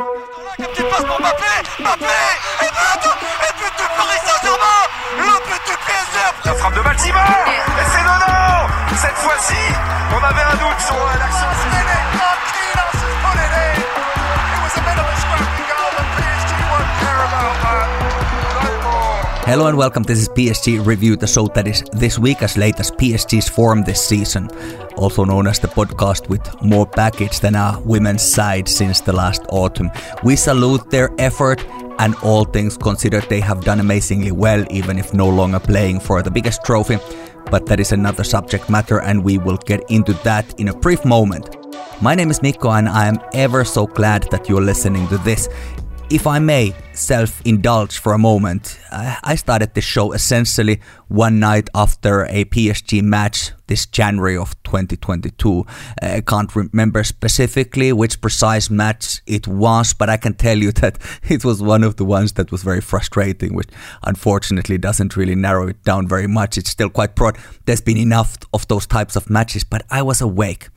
La petite passe pour Mbappé, Mbappé, et but, et but de Paris Saint-Germain, le but du PSG. La frappe de Baltimore Et c'est Nono Cette fois-ci, on avait un doute sur l'action. Marquinhos has put it in. It was a bit of a scrappy goal, but PSG won't care about that. No more. Hello and welcome. This is PSG Review, the show that is this week as late as PSG's form this season, also known as the podcast with more package than our women's side since the last autumn. We salute their effort and all things considered, they have done amazingly well, even if no longer playing for the biggest trophy. But that is another subject matter, and we will get into that in a brief moment. My name is Mikko, and I am ever so glad that you're listening to this. If I may self indulge for a moment, I started this show essentially one night after a PSG match this January of 2022. Uh, I can't remember specifically which precise match it was, but I can tell you that it was one of the ones that was very frustrating, which unfortunately doesn't really narrow it down very much. It's still quite broad. There's been enough of those types of matches, but I was awake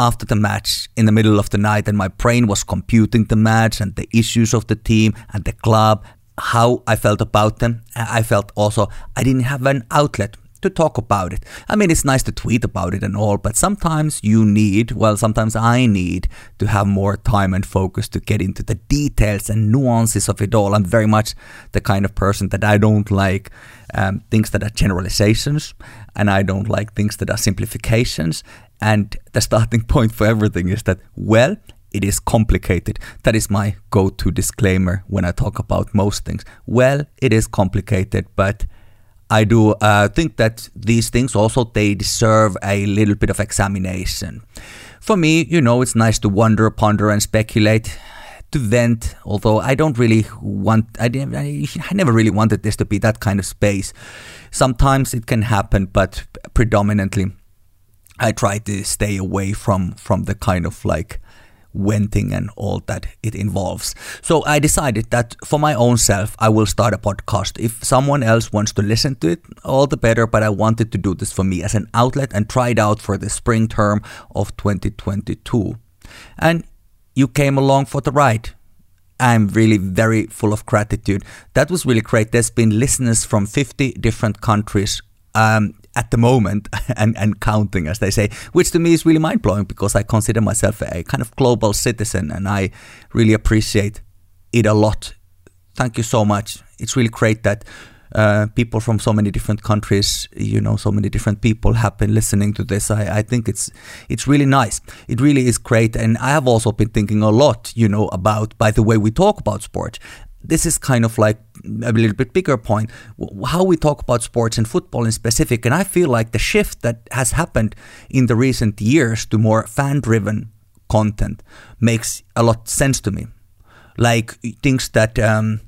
after the match in the middle of the night and my brain was computing the match and the issues of the team and the club how i felt about them. I felt also i didn't have an outlet to talk about it. I mean it's nice to tweet about it and all but sometimes you need well sometimes i need to have more time and focus to get into the details and nuances of it all. I'm very much the kind of person that i don't like um, things that are generalizations and i don't like things that are simplifications and the starting point for everything is that, well, it is complicated. That is my go to disclaimer when I talk about most things. Well, it is complicated, but I do uh, think that these things also they deserve a little bit of examination. For me, you know, it's nice to wonder, ponder, and speculate, to vent. Although I don't really want, I, I, I never really wanted this to be that kind of space. Sometimes it can happen, but predominantly I try to stay away from from the kind of like venting and all that it involves. So I decided that for my own self, I will start a podcast. If someone else wants to listen to it, all the better. But I wanted to do this for me as an outlet and try it out for the spring term of 2022. And you came along for the ride. I'm really very full of gratitude. That was really great. There's been listeners from 50 different countries um, at the moment and, and counting, as they say, which to me is really mind blowing because I consider myself a kind of global citizen and I really appreciate it a lot. Thank you so much. It's really great that uh, people from so many different countries, you know, so many different people have been listening to this. I, I think it's it's really nice. It really is great, and I have also been thinking a lot, you know, about by the way we talk about sport this is kind of like a little bit bigger point. How we talk about sports and football in specific and i feel like the shift that has happened in the recent years to more fan driven content makes a lot sense to me. Like things that um,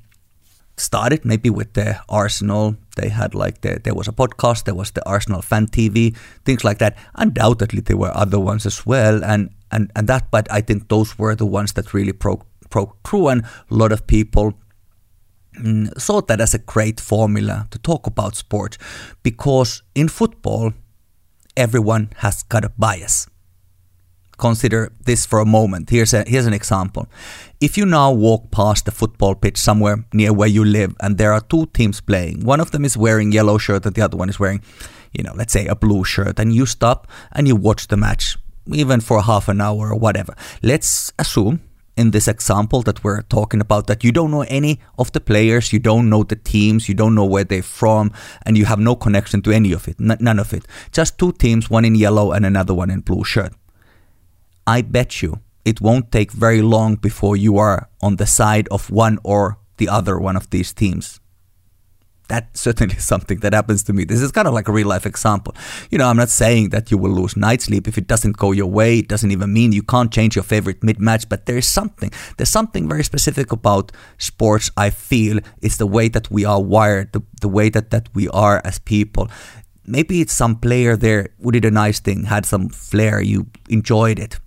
started maybe with the arsenal they had like the, there was a podcast there was the arsenal fan tv things like that. Undoubtedly there were other ones as well and and, and that but i think those were the ones that really broke broke through and a lot of people Mm, saw that as a great formula to talk about sport because in football everyone has got a bias. Consider this for a moment. Here's a here's an example. If you now walk past the football pitch somewhere near where you live and there are two teams playing one of them is wearing yellow shirt and the other one is wearing you know let's say a blue shirt and you stop and you watch the match even for half an hour or whatever. Let's assume in this example that we're talking about that you don't know any of the players, you don't know the teams, you don't know where they're from, and you have no connection to any of it, n- none of it. Just two teams, one in yellow and another one in blue shirt. I bet you it won't take very long before you are on the side of one or the other one of these teams that certainly is something that happens to me. This is kind of like a real life example. You know, I'm not saying that you will lose night sleep if it doesn't go your way. It doesn't even mean you can't change your favorite mid match, but there is something. There's something very specific about sports, I feel. It's the way that we are wired, the, the way that, that we are as people. Maybe it's some player there who did a nice thing, had some flair, you enjoyed it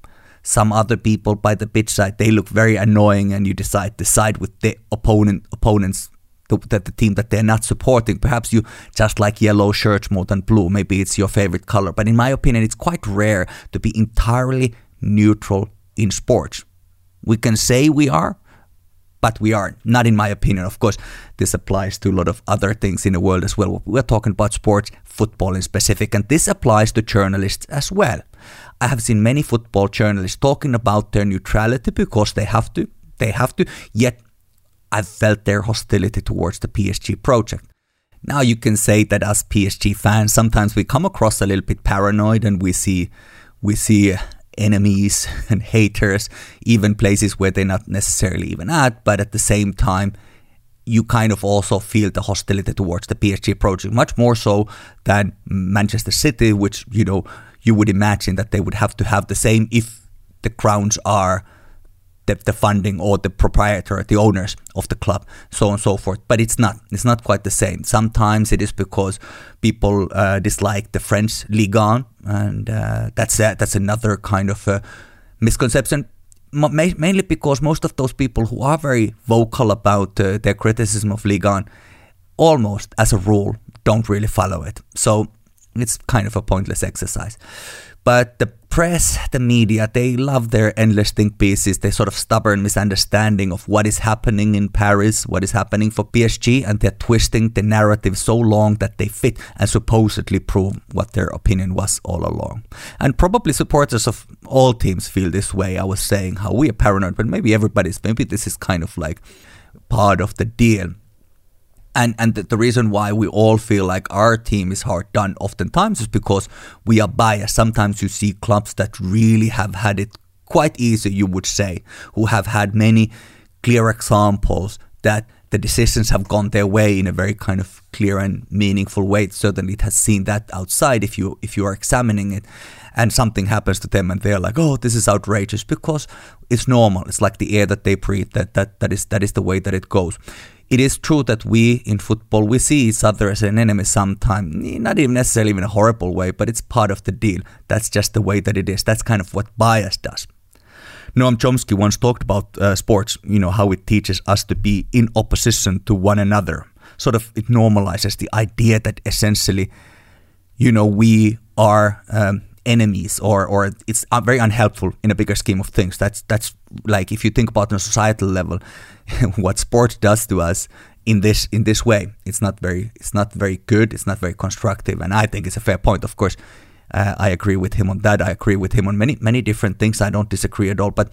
some other people by the pitch side they look very annoying and you decide to side with the opponent opponent's the, the, the, team that they're not supporting. Perhaps you just like yellow shirts more than blue. Maybe it's your favorite color. But in my opinion, it's quite rare to be entirely neutral in sports. We can say we are, but we are not, in my opinion. Of course, this applies to a lot of other things in the world as well. We're talking about sports, football in specific, and this applies to journalists as well. I have seen many football journalists talking about their neutrality because they have to. They have to. Yet, I've felt their hostility towards the PSG project. Now you can say that as PSG fans, sometimes we come across a little bit paranoid and we see we see enemies and haters, even places where they're not necessarily even at, but at the same time, you kind of also feel the hostility towards the PSG project, much more so than Manchester City, which, you know, you would imagine that they would have to have the same if the crowns are the, the funding or the proprietor, the owners of the club, so on and so forth. But it's not. It's not quite the same. Sometimes it is because people uh, dislike the French Ligue 1, and uh, that's that's another kind of misconception. mainly because most of those people who are very vocal about uh, their criticism of Ligue 1, almost as a rule, don't really follow it. So it's kind of a pointless exercise. But the press, the media, they love their endless think pieces, their sort of stubborn misunderstanding of what is happening in Paris, what is happening for PSG, and they're twisting the narrative so long that they fit and supposedly prove what their opinion was all along. And probably supporters of all teams feel this way. I was saying how we are paranoid, but maybe everybody's, maybe this is kind of like part of the deal and and the, reason why we all feel like our team is hard done oftentimes is because we are biased. Sometimes you see clubs that really have had it quite easy you would say who have had many clear examples that the decisions have gone their way in a very kind of clear and meaningful way. Certainly it has seen that outside if you if you are examining it. And something happens to them and they're like oh this is outrageous because it's normal. It's like the air that they breathe that that that is that is the way that it goes it is true that we in football we see each other as an enemy sometimes not even necessarily in a horrible way but it's part of the deal. That's just the way that it is. That's kind of what bias does. Noam Chomsky once talked about uh, sports you know how it teaches us to be in opposition to one another. Sort of it normalizes the idea that essentially you know we are um, enemies or or it's uh, very unhelpful in a bigger scheme of things. That's that's like if you think about on a societal level what sport does to us in this in this way it's not very it's not very good it's not very constructive and i think it's a fair point of course. Uh, i agree with him on that. I agree with him on many many different things. I don't disagree at all but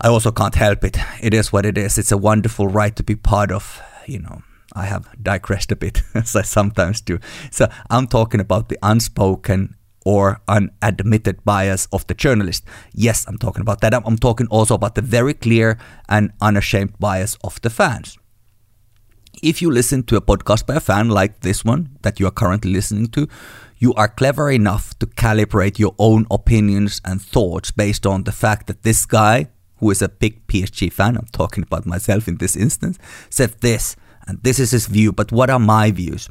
i also can't help it. It is what it is. It's a wonderful right to be part of you know. I have digressed a bit, as I sometimes do. So I'm talking about the unspoken or unadmitted bias of the journalist. Yes, I'm talking about that. I'm talking also about the very clear and unashamed bias of the fans. If you listen to a podcast by a fan like this one that you are currently listening to, you are clever enough to calibrate your own opinions and thoughts based on the fact that this guy, who is a big PSG fan, I'm talking about myself in this instance, said this, and this is his view, but what are my views?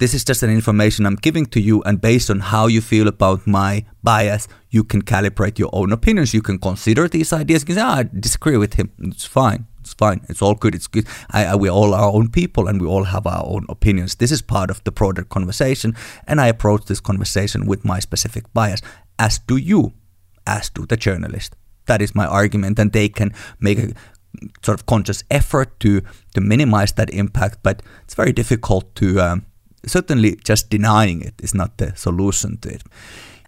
This is just an information I'm giving to you, and based on how you feel about my bias, you can calibrate your own opinions. You can consider these ideas. You can say, ah, I disagree with him. It's fine. It's fine. It's all good. It's good. I, I, we all our own people, and we all have our own opinions. This is part of the broader conversation, and I approach this conversation with my specific bias, as do you, as do the journalist. That is my argument, and they can make a sort of conscious effort to to minimize that impact, but it's very difficult to um, certainly just denying it is not the solution to it.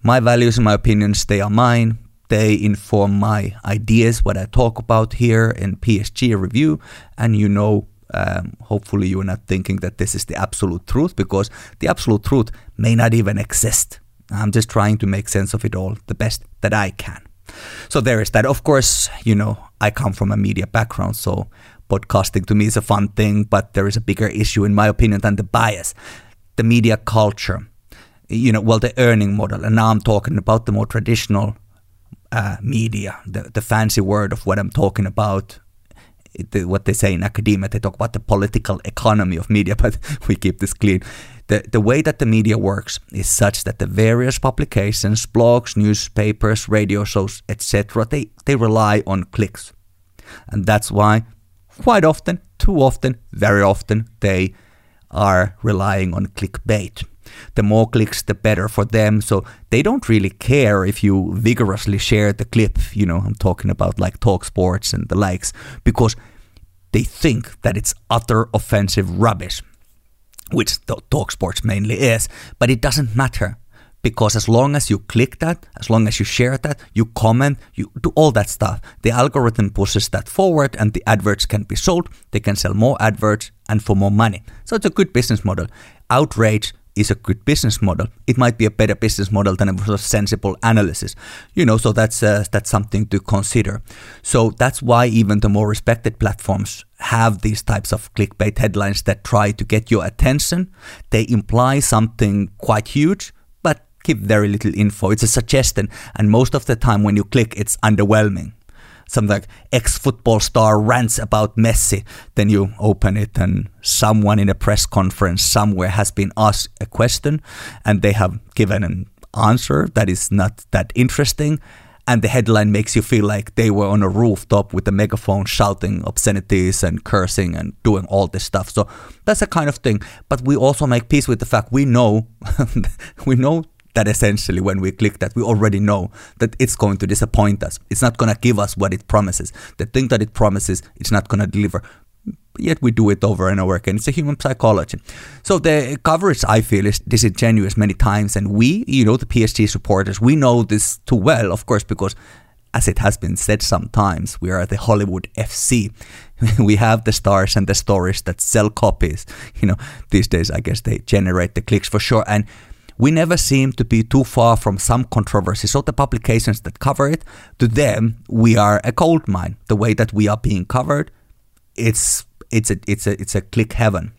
My values and my opinions, they are mine. They inform my ideas, what I talk about here in PSG review. And you know, um, hopefully, you're not thinking that this is the absolute truth because the absolute truth may not even exist. I'm just trying to make sense of it all the best that I can. So there is that. Of course, you know, I come from a media background, so podcasting to me is a fun thing, but there is a bigger issue, in my opinion, than the bias. The media culture, you know, well, the earning model. And now I'm talking about the more traditional uh, media, the, the fancy word of what I'm talking about. The, what they say in academia, they talk about the political economy of media, but we keep this clean. The, the way that the media works is such that the various publications, blogs, newspapers, radio shows, etc., they, they rely on clicks. And that's why quite often, too often, very often, they are relying on clickbait. The more clicks, the better for them. So they don't really care if you vigorously share the clip. You know, I'm talking about like Talk Sports and the likes, because they think that it's utter offensive rubbish, which Talk Sports mainly is. But it doesn't matter because as long as you click that, as long as you share that, you comment, you do all that stuff, the algorithm pushes that forward and the adverts can be sold. They can sell more adverts and for more money. So it's a good business model. Outrage is a good business model. It might be a better business model than a sort of sensible analysis, you know. So that's uh, that's something to consider. So that's why even the more respected platforms have these types of clickbait headlines that try to get your attention. They imply something quite huge, give very little info. It's a suggestion, and most of the time when you click, it's underwhelming. Something like ex football star rants about Messi. Then you open it, and someone in a press conference somewhere has been asked a question, and they have given an answer that is not that interesting. And the headline makes you feel like they were on a rooftop with a megaphone shouting obscenities and cursing and doing all this stuff. So that's a kind of thing. But we also make peace with the fact we know we know that essentially when we click that we already know that it's going to disappoint us it's not going to give us what it promises the thing that it promises it's not going to deliver yet we do it over and over again it's a human psychology so the coverage i feel is disingenuous many times and we you know the psg supporters we know this too well of course because as it has been said sometimes, we are the Hollywood FC. we have the stars and the stories that sell copies. You know, these days, I guess they generate the clicks for sure. And we never seem to be too far from some controversy. So the publications that cover it, to them, we are a gold mine. The way that we are being covered, it's it's a it's a it's a click heaven.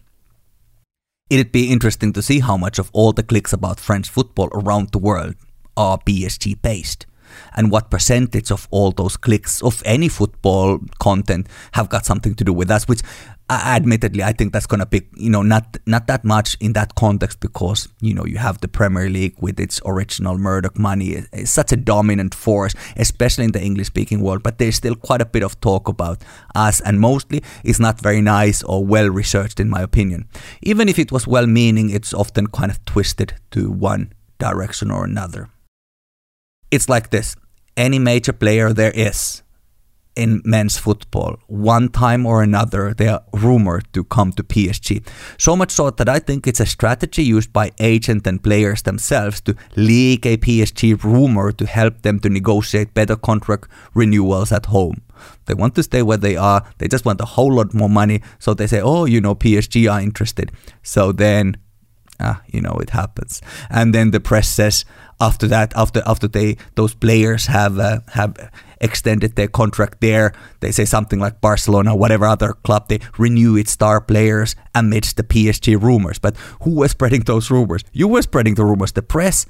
It'd be interesting to see how much of all the clicks about French football around the world are PSG based and what percentage of all those clicks of any football content have got something to do with us which uh, admittedly, I think that's going to be, you know, not not that much in that context because, you know, you have the Premier League with its original Murdoch money. It's such a dominant force, especially in the English speaking world. But there's still quite a bit of talk about us, and mostly it's not very nice or well researched, in my opinion. Even if it was well meaning, it's often kind of twisted to one direction or another. It's like this any major player there is in men's football. One time or another, they are rumored to come to PSG. So much so that I think it's a strategy used by agents and players themselves to leak a PSG rumor to help them to negotiate better contract renewals at home. They want to stay where they are. They just want a whole lot more money. So they say, oh, you know, PSG are interested. So then ah, you know, it happens. And then the press says after that, after after they those players have uh, have extended their contract there, they say something like Barcelona, whatever other club, they renew its star players amidst the PSG rumors. But who was spreading those rumors? You were spreading the rumors. The press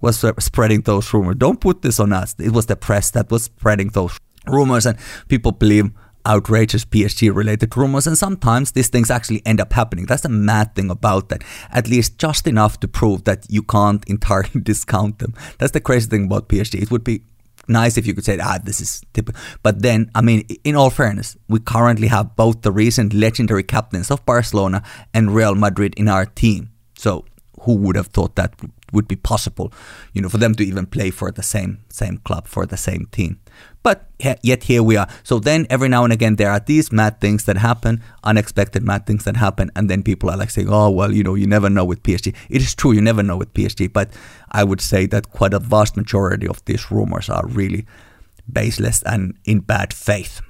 was spreading those rumors. Don't put this on us. It was the press that was spreading those rumors, and people believe outrageous PSG related rumors, and sometimes these things actually end up happening. That's the mad thing about that. At least just enough to prove that you can't entirely discount them. That's the crazy thing about PSG. It would be nice if you could say, ah, this is typical. But then, I mean, in all fairness, we currently have both the recent legendary captains of Barcelona and Real Madrid in our team. So who would have thought that would be possible, you know, for them to even play for the same same club for the same team. But yet here we are. So then every now and again there are these mad things that happen, unexpected mad things that happen, and then people are like saying, "Oh well, you know, you never know with PSG." It is true, you never know with PSG, but I would say that quite a vast majority of these rumors are really baseless and in bad faith.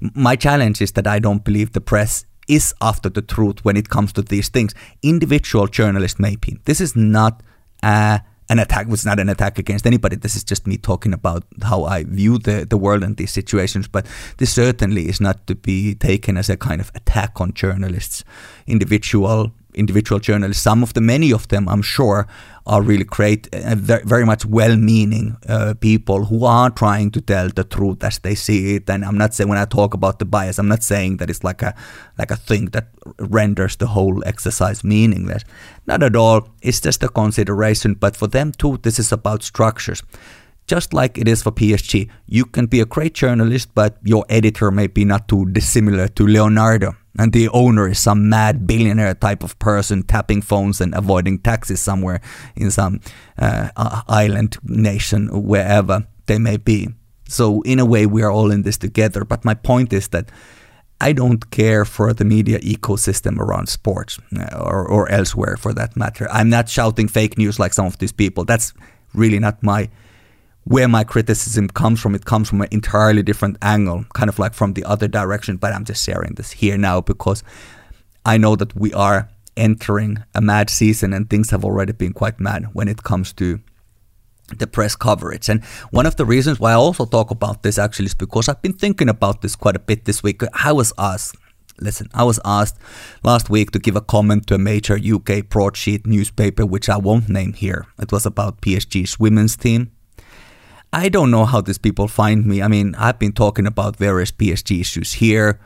My challenge is that I don't believe the press is after the truth when it comes to these things. Individual journalists may be. This is not uh, an attack was not an attack against anybody. This is just me talking about how I view the, the world and these situations. But this certainly is not to be taken as a kind of attack on journalists, individual individual journalists. Some of the many of them, I'm sure, are really great, uh, very much well-meaning uh, people who are trying to tell the truth as they see it. And I'm not saying when I talk about the bias, I'm not saying that it's like a like a thing that renders the whole exercise meaningless. Not at all. It's just a consideration. But for them too, this is about structures. Just like it is for PSG. You can be a great journalist, but your editor may be not too dissimilar to Leonardo. And the owner is some mad billionaire type of person tapping phones and avoiding taxes somewhere in some uh, island nation, wherever they may be. So, in a way, we are all in this together. But my point is that I don't care for the media ecosystem around sports uh, or, or elsewhere for that matter. I'm not shouting fake news like some of these people. That's really not my where my criticism comes from. It comes from an entirely different angle, kind of like from the other direction. But I'm just sharing this here now because I know that we are entering a mad season and things have already been quite mad when it comes to the press coverage. And one of the reasons why I also talk about this actually is because I've been thinking about this quite a bit this week. I was asked, listen, I was asked last week to give a comment to a major UK broadsheet newspaper, which I won't name here. It was about PSG's women's team. I don't know how these people find me. I mean, I've been talking about various PSG issues here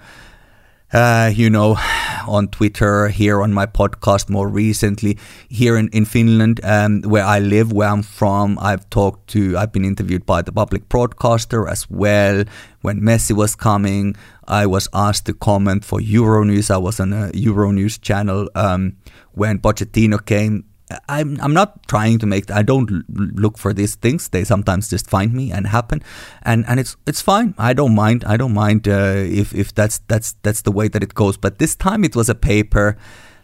uh, you know, on Twitter, here on my podcast more recently, here in, in Finland, um, where I live, where I'm from, I've talked to, I've been interviewed by the public broadcaster as well. When Messi was coming, I was asked to comment for Euronews. I was on a Euronews channel um, when Pochettino came I'm I'm not trying to make I don't look for these things. They sometimes just find me and happen. And and it's it's fine. I don't mind. I don't mind uh, if if that's that's that's the way that it goes. But this time it was a paper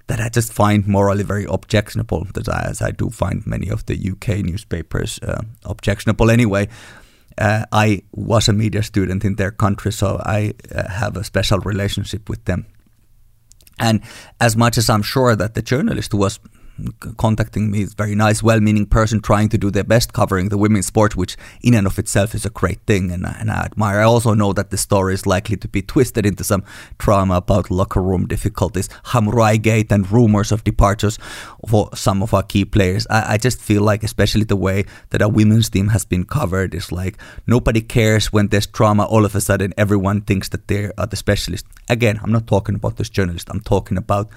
that I just find morally very objectionable That as I do find many of the UK newspapers uh, objectionable anyway. Uh, I was a media student in their country so I uh, have a special relationship with them. And as much as I'm sure that the journalist was contacting me is very nice, well-meaning person trying to do their best covering the women's sport, which in and of itself is a great thing, and, and I admire. I also know that the story is likely to be twisted into some drama about locker room difficulties, Hamraoui Gate, and rumors of departures for some of our key players. I, I just feel like, especially the way that our women's team has been covered, is like nobody cares when there's drama. All of a sudden, everyone thinks that they are the specialist. Again, I'm not talking about this journalist. I'm talking about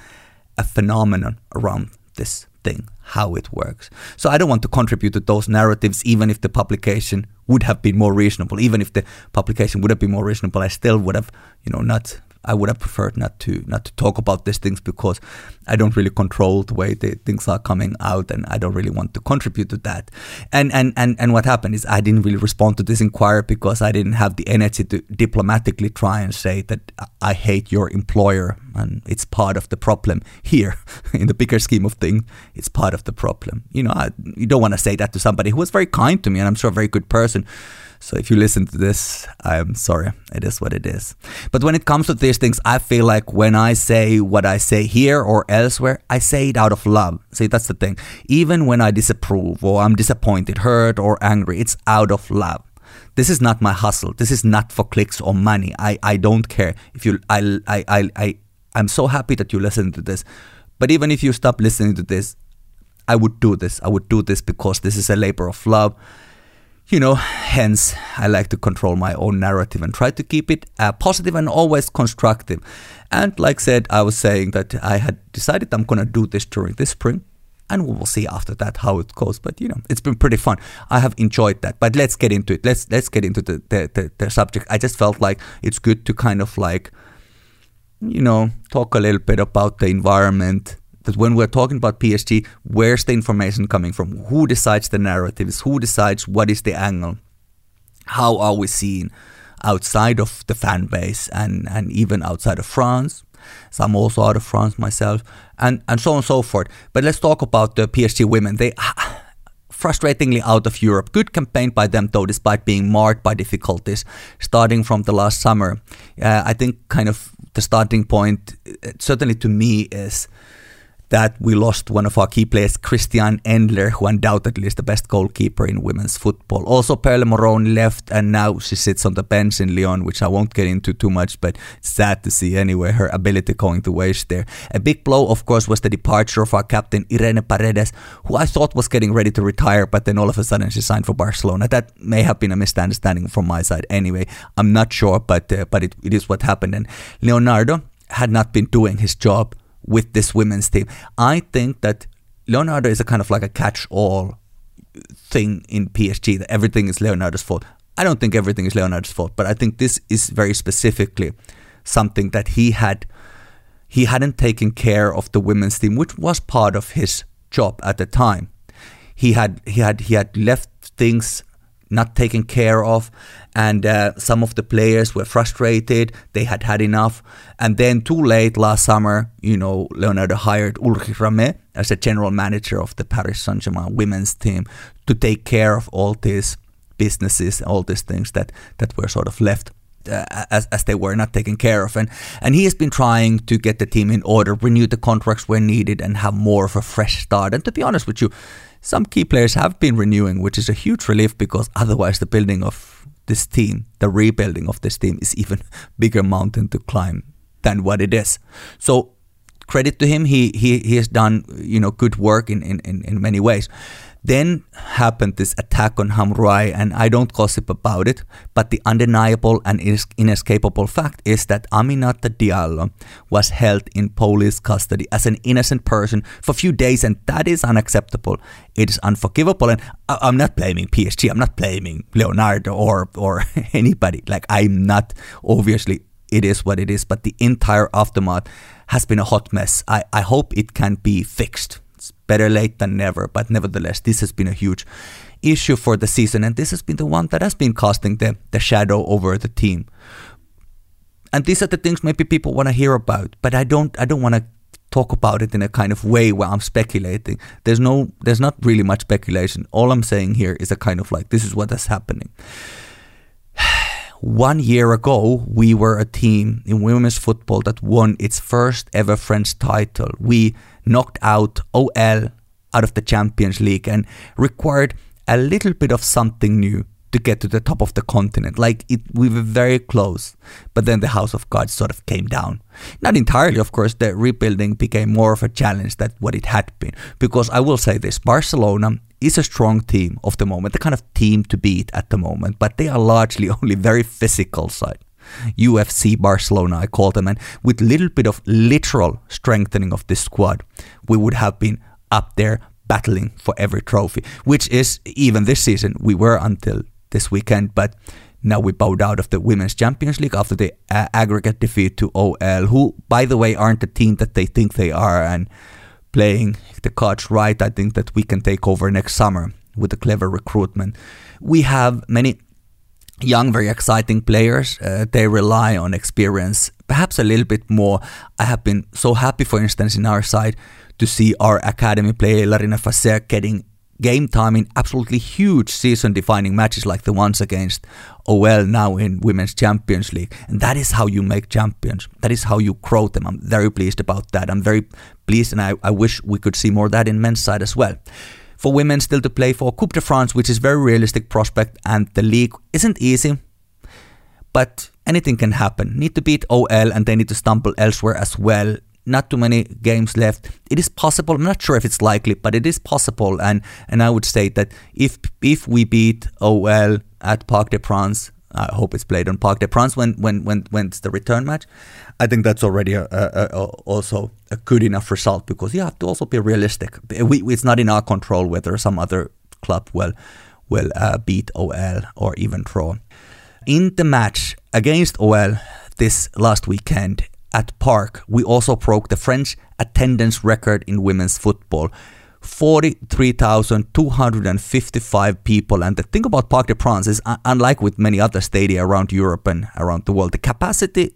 a phenomenon around this thing, how it works. So I don't want to contribute to those narratives, even if the publication would have been more reasonable. Even if the publication would have been more reasonable, I still would have, you know, not I would have preferred not to not to talk about these things because I don't really control the way the things are coming out, and I don't really want to contribute to that. And and and and what happened is I didn't really respond to this inquiry because I didn't have the energy to diplomatically try and say that I hate your employer, and it's part of the problem here. In the bigger scheme of things, it's part of the problem. You know, I, you don't want to say that to somebody who was very kind to me, and I'm sure a very good person so if you listen to this, I'm sorry. It is what it is. But when it comes to these things, I feel like when I say what I say here or elsewhere, I say it out of love. See, that's the thing. Even when I disapprove or I'm disappointed, hurt, or angry, it's out of love. This is not my hustle. This is not for clicks or money. I, I don't care. If you I, I I I I'm so happy that you listen to this. But even if you stop listening to this, I would do this. I would do this because this is a labor of love you know, hence I like to control my own narrative and try to keep it uh, positive and always constructive. And like said, I was saying that I had decided I'm to do this during this spring. And we will see after that how it goes. But you know, it's been pretty fun. I have enjoyed that. But let's get into it. Let's let's get into the the, the, the subject. I just felt like it's good to kind of like, you know, talk a little bit about the environment, that when we're talking about PSG, where's the information coming from? Who decides the narratives? Who decides what is the angle? How are we seen outside of the fan base and, and even outside of France? So I'm also out of France myself, and, and so on and so forth. But let's talk about the PSG women. They frustratingly out of Europe. Good campaign by them, though, despite being marred by difficulties starting from the last summer. Uh, I think kind of the starting point, uh, certainly to me, is that we lost one of our key players, Christiane Endler, who undoubtedly is the best goalkeeper in women's football. Also, Perle Morroni left, and now she sits on the bench in Lyon, which I won't get into too much, but sad to see anyway her ability going to waste there. A big blow, of course, was the departure of our captain Irene Paredes, who I thought was getting ready to retire, but then all of a sudden she signed for Barcelona. That may have been a misunderstanding from my side anyway. I'm not sure, but uh, but it, it is what happened. And Leonardo had not been doing his job with this women's team. I think that Leonardo is a kind of like a catch-all thing in PSG that everything is Leonardo's fault. I don't think everything is Leonardo's fault, but I think this is very specifically something that he had he hadn't taken care of the women's team, which was part of his job at the time. He had he had he had left things not taken care of, and uh, some of the players were frustrated. They had had enough, and then too late last summer, you know, Leonardo hired Ulrich Rame as a general manager of the Paris Saint Germain women's team to take care of all these businesses, all these things that that were sort of left uh, as, as they were not taken care of. And, and he has been trying to get the team in order, renew the contracts where needed, and have more of a fresh start. And to be honest with you, some key players have been renewing, which is a huge relief because otherwise the building of this team, the rebuilding of this team, is even bigger mountain to climb than what it is. So credit to him, he he, he has done you know good work in, in, in many ways. Then happened this attack on Hamraoui, and I don't gossip about it, but the undeniable and inescapable fact is that Aminata Diallo was held in police custody as an innocent person for a few days, and that is unacceptable. It is unforgivable, and I'm not blaming PSG. I'm not blaming Leonardo or or anybody. Like I'm not. Obviously, it is what it is, but the entire aftermath has been a hot mess. I, I hope it can be fixed better late than never, but nevertheless, this has been a huge issue for the season, and this has been the one that has been casting the, the shadow over the team. And these are the things maybe people want to hear about, but I don't I don't want to talk about it in a kind of way where I'm speculating. There's no there's not really much speculation. All I'm saying here is a kind of like this is what is happening. One year ago, we were a team in women's football that won its first ever French title. We knocked out OL out of the Champions League and required a little bit of something new to get to the top of the continent. Like it, we were very close, but then the House of Cards sort of came down. Not entirely, of course. The rebuilding became more of a challenge than what it had been. Because I will say this: Barcelona is a strong team of the moment, the kind of team to beat at the moment, but they are largely only very physical side. UFC Barcelona, I call them. And with little bit of literal strengthening of this squad, we would have been up there battling for every trophy, which is even this season we were until this weekend. But now we bowed out of the Women's Champions League after the uh, aggregate defeat to OL, who, by the way, aren't the team that they think they are. And playing the cards right, I think that we can take over next summer with a clever recruitment. We have many young, very exciting players. Uh, they rely on experience, perhaps a little bit more. I have been so happy, for instance, in our side to see our academy player Laurina Fazer getting game time in absolutely huge season defining matches like the ones against OL now in Women's Champions League. And that is how you make champions. That is how you grow them. I'm very pleased about that. I'm very pleased and I, I wish we could see more of that in men's side as well for women still to play for Coupe de France, which is very realistic prospect, and the league isn't easy, but anything can happen. Need to beat OL and they need to stumble elsewhere as well. Not too many games left. It is possible. I'm not sure if it's likely, but it is possible. And and I would say that if if we beat OL at Parc des Princes, I hope it's played on Parc des Princes when when when when it's the return match. I think that's already a, a, a, also a good enough result because you have to also be realistic. We, it's not in our control whether some other club will will uh, beat OL or even draw. In the match against OL this last weekend at Parc, we also broke the French attendance record in women's football. 43,255 people. And the thing about Parc des Princes is, unlike with many other stadia around Europe and around the world, the capacity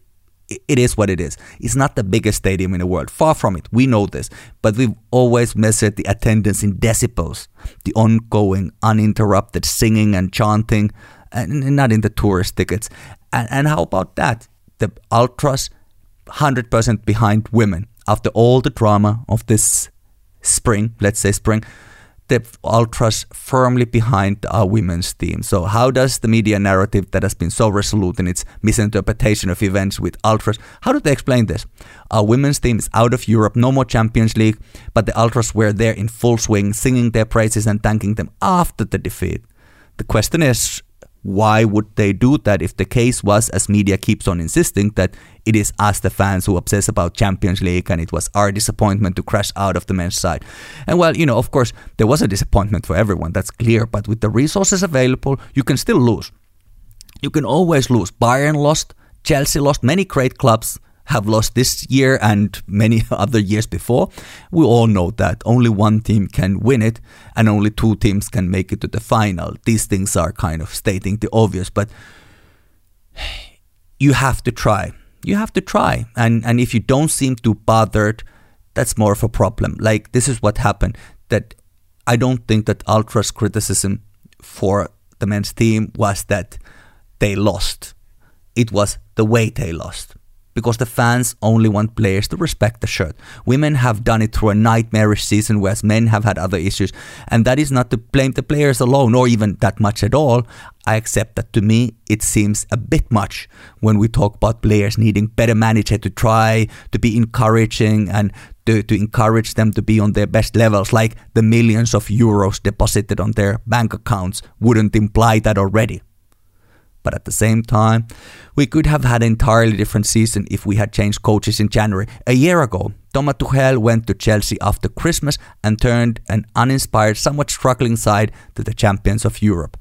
it is what it is. It's not the biggest stadium in the world. Far from it. We know this. But we've always measured the attendance in decibels, the ongoing, uninterrupted singing and chanting, and not in the tourist tickets. And, and how about that? The ultras, 100% behind women. After all the drama of this spring, let's say spring, the ultras firmly behind our women's team. So how does the media narrative that has been so resolute in its misinterpretation of events with ultras, how do they explain this? Our women's team is out of Europe, no more Champions League, but the ultras were there in full swing, singing their praises and thanking them after the defeat. The question is, why would they do that if the case was, as media keeps on insisting, that it is us, the fans, who obsess about Champions League and it was our disappointment to crash out of the men's side? And well, you know, of course, there was a disappointment for everyone, that's clear, but with the resources available, you can still lose. You can always lose. Bayern lost, Chelsea lost, many great clubs have lost this year and many other years before. We all know that only one team can win it and only two teams can make it to the final. These things are kind of stating the obvious, but you have to try. You have to try. And and if you don't seem too bothered, that's more of a problem. Like this is what happened that I don't think that Ultra's criticism for the men's team was that they lost. It was the way they lost because the fans only want players to respect the shirt. Women have done it through a nightmarish season, whereas men have had other issues. And that is not to blame the players alone, or even that much at all. I accept that to me, it seems a bit much when we talk about players needing better manager to try to be encouraging and to, to encourage them to be on their best levels, like the millions of euros deposited on their bank accounts wouldn't imply that already. But at the same time, we could have had an entirely different season if we had changed coaches in January. A year ago, Thomas Tuchel went to Chelsea after Christmas and turned an uninspired, somewhat struggling side to the champions of Europe.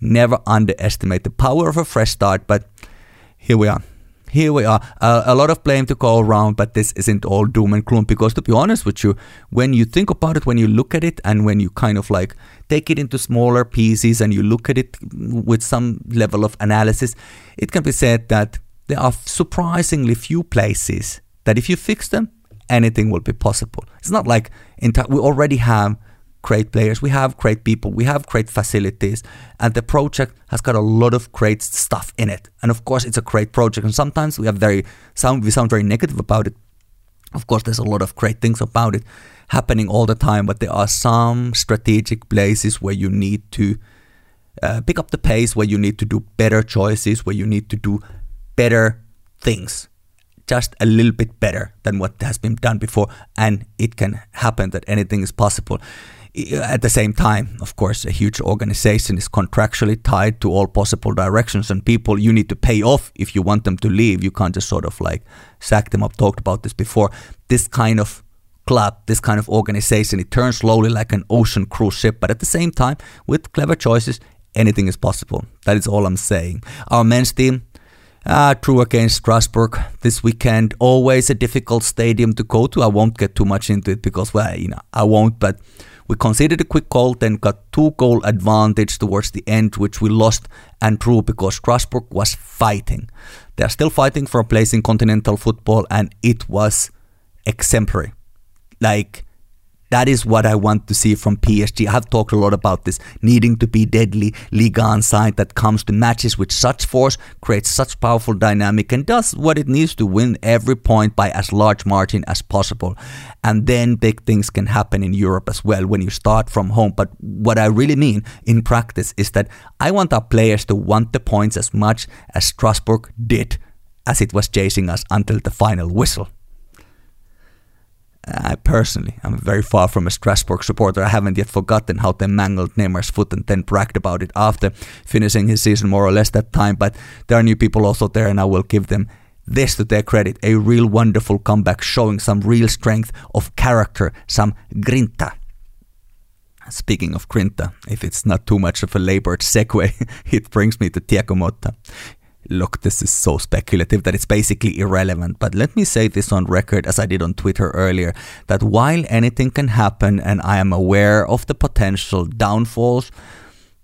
Never underestimate the power of a fresh start, but here we are here we are. Uh, a lot of blame to go around, but this isn't all doom and gloom because, to be honest with you, when you think about it, when you look at it, and when you kind of like take it into smaller pieces and you look at it with some level of analysis, it can be said that there are surprisingly few places that if you fix them, anything will be possible. It's not like we already have great players, we have great people, we have great facilities, and the project has got a lot of great stuff in it. And of course, it's a great project, and sometimes we have very sound we sound very negative about it. Of course, there's a lot of great things about it happening all the time, but there are some strategic places where you need to uh, pick up the pace, where you need to do better choices, where you need to do better things. Just a little bit better than what has been done before. And it can happen that anything is possible at the same time, of course, a huge organization is contractually tied to all possible directions, and people you need to pay off if you want them to leave. You can't just sort of like sack them up. Talked about this before. This kind of club, this kind of organization, it turns slowly like an ocean cruise ship, but at the same time, with clever choices, anything is possible. That is all I'm saying. Our men's team. Uh, true against Strasbourg this weekend. Always a difficult stadium to go to. I won't get too much into it because, well, you know, I won't, but we conceded a quick goal, then got two goal advantage towards the end, which we lost and drew because Strasbourg was fighting. They are still fighting for a place in continental football, and it was exemplary. Like that is what I want to see from PSG. I have talked a lot about this needing to be deadly Ligue 1 side that comes to matches with such force, creates such powerful dynamic, and does what it needs to win every point by as large margin as possible. And then big things can happen in Europe as well when you start from home. But what I really mean in practice is that I want our players to want the points as much as Strasbourg did as it was chasing us until the final whistle. I personally, I'm very far from a Strasbourg supporter. I haven't yet forgotten how they mangled Neymar's foot and then bragged about it after finishing his season more or less that time. But there are new people also there, and I will give them this to their credit a real wonderful comeback showing some real strength of character, some grinta. Speaking of grinta, if it's not too much of a labored segue, it brings me to Thiago Motta look, this is so speculative that it's basically irrelevant. But let me say this on record, as I did on Twitter earlier, that while anything can happen and I am aware of the potential downfalls,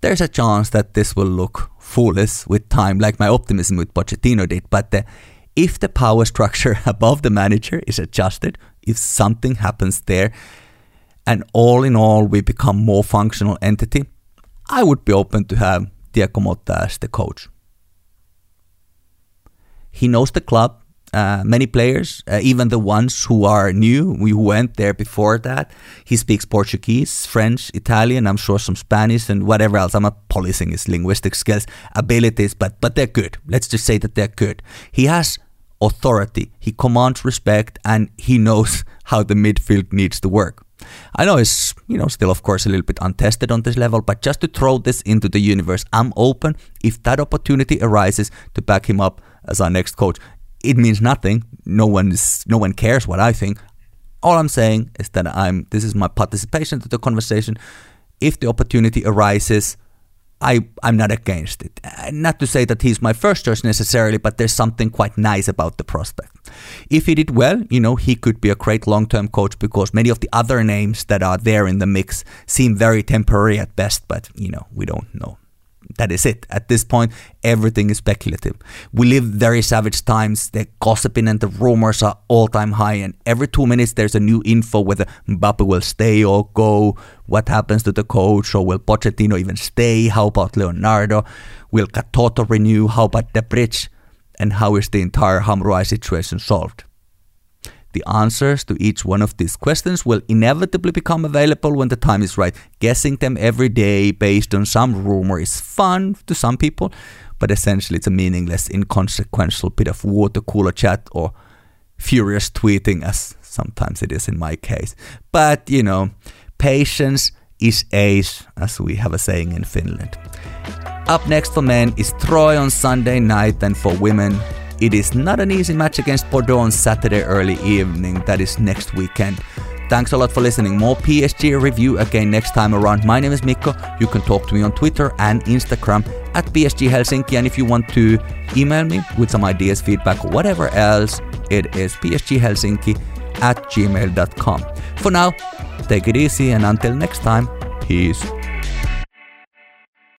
there's a chance that this will look foolish with time, like my optimism with Pochettino did. But the, if the power structure above the manager is adjusted, if something happens there, and all in all we become more functional entity, I would be open to have Thiago Motta as the coach. He knows the club. Uh, many players, uh, even the ones who are new, we went there before that. He speaks Portuguese, French, Italian, I'm sure some Spanish and whatever else. I'm not policing his linguistic skills, abilities, but but they're good. Let's just say that they're good. He has authority. He commands respect, and he knows how the midfield needs to work. I know it's, you know, still of course a little bit untested on this level, but just to throw this into the universe, I'm open if that opportunity arises to back him up as our next coach. It means nothing. No one no one cares what I think. All I'm saying is that I'm this is my participation to the conversation. If the opportunity arises, I, I'm not against it. Not to say that he's my first choice necessarily, but there's something quite nice about the prospect. If he did well, you know, he could be a great long term coach because many of the other names that are there in the mix seem very temporary at best, but, you know, we don't know that is it. At this point, everything is speculative. We live very savage times. The gossiping and the rumors are all time high, and every two minutes there's a new info whether Mbappe will stay or go. What happens to the coach, or will Pochettino even stay? How about Leonardo? Will Katoto renew? How about the bridge? And how is the entire Hamraoui situation solved? The answers to each one of these questions will inevitably become available when the time is right. Guessing them every day based on some rumor is fun to some people, but essentially it's a meaningless, inconsequential bit of water cooler chat or furious tweeting, as sometimes it is in my case. But, you know, patience is ace, as we have a saying in Finland. Up next for men is Troyes on Sunday night, and for women, it is not an easy match against Bordeaux on Saturday early evening. That is next weekend. Thanks a lot for listening. More PSG review again next time around. My name is Mikko. You can talk to me on Twitter and Instagram at PSG Helsinki. And if you want to email me with some ideas, feedback, whatever else, it is psghelsinki at gmail.com. For now, take it easy and until next time, peace.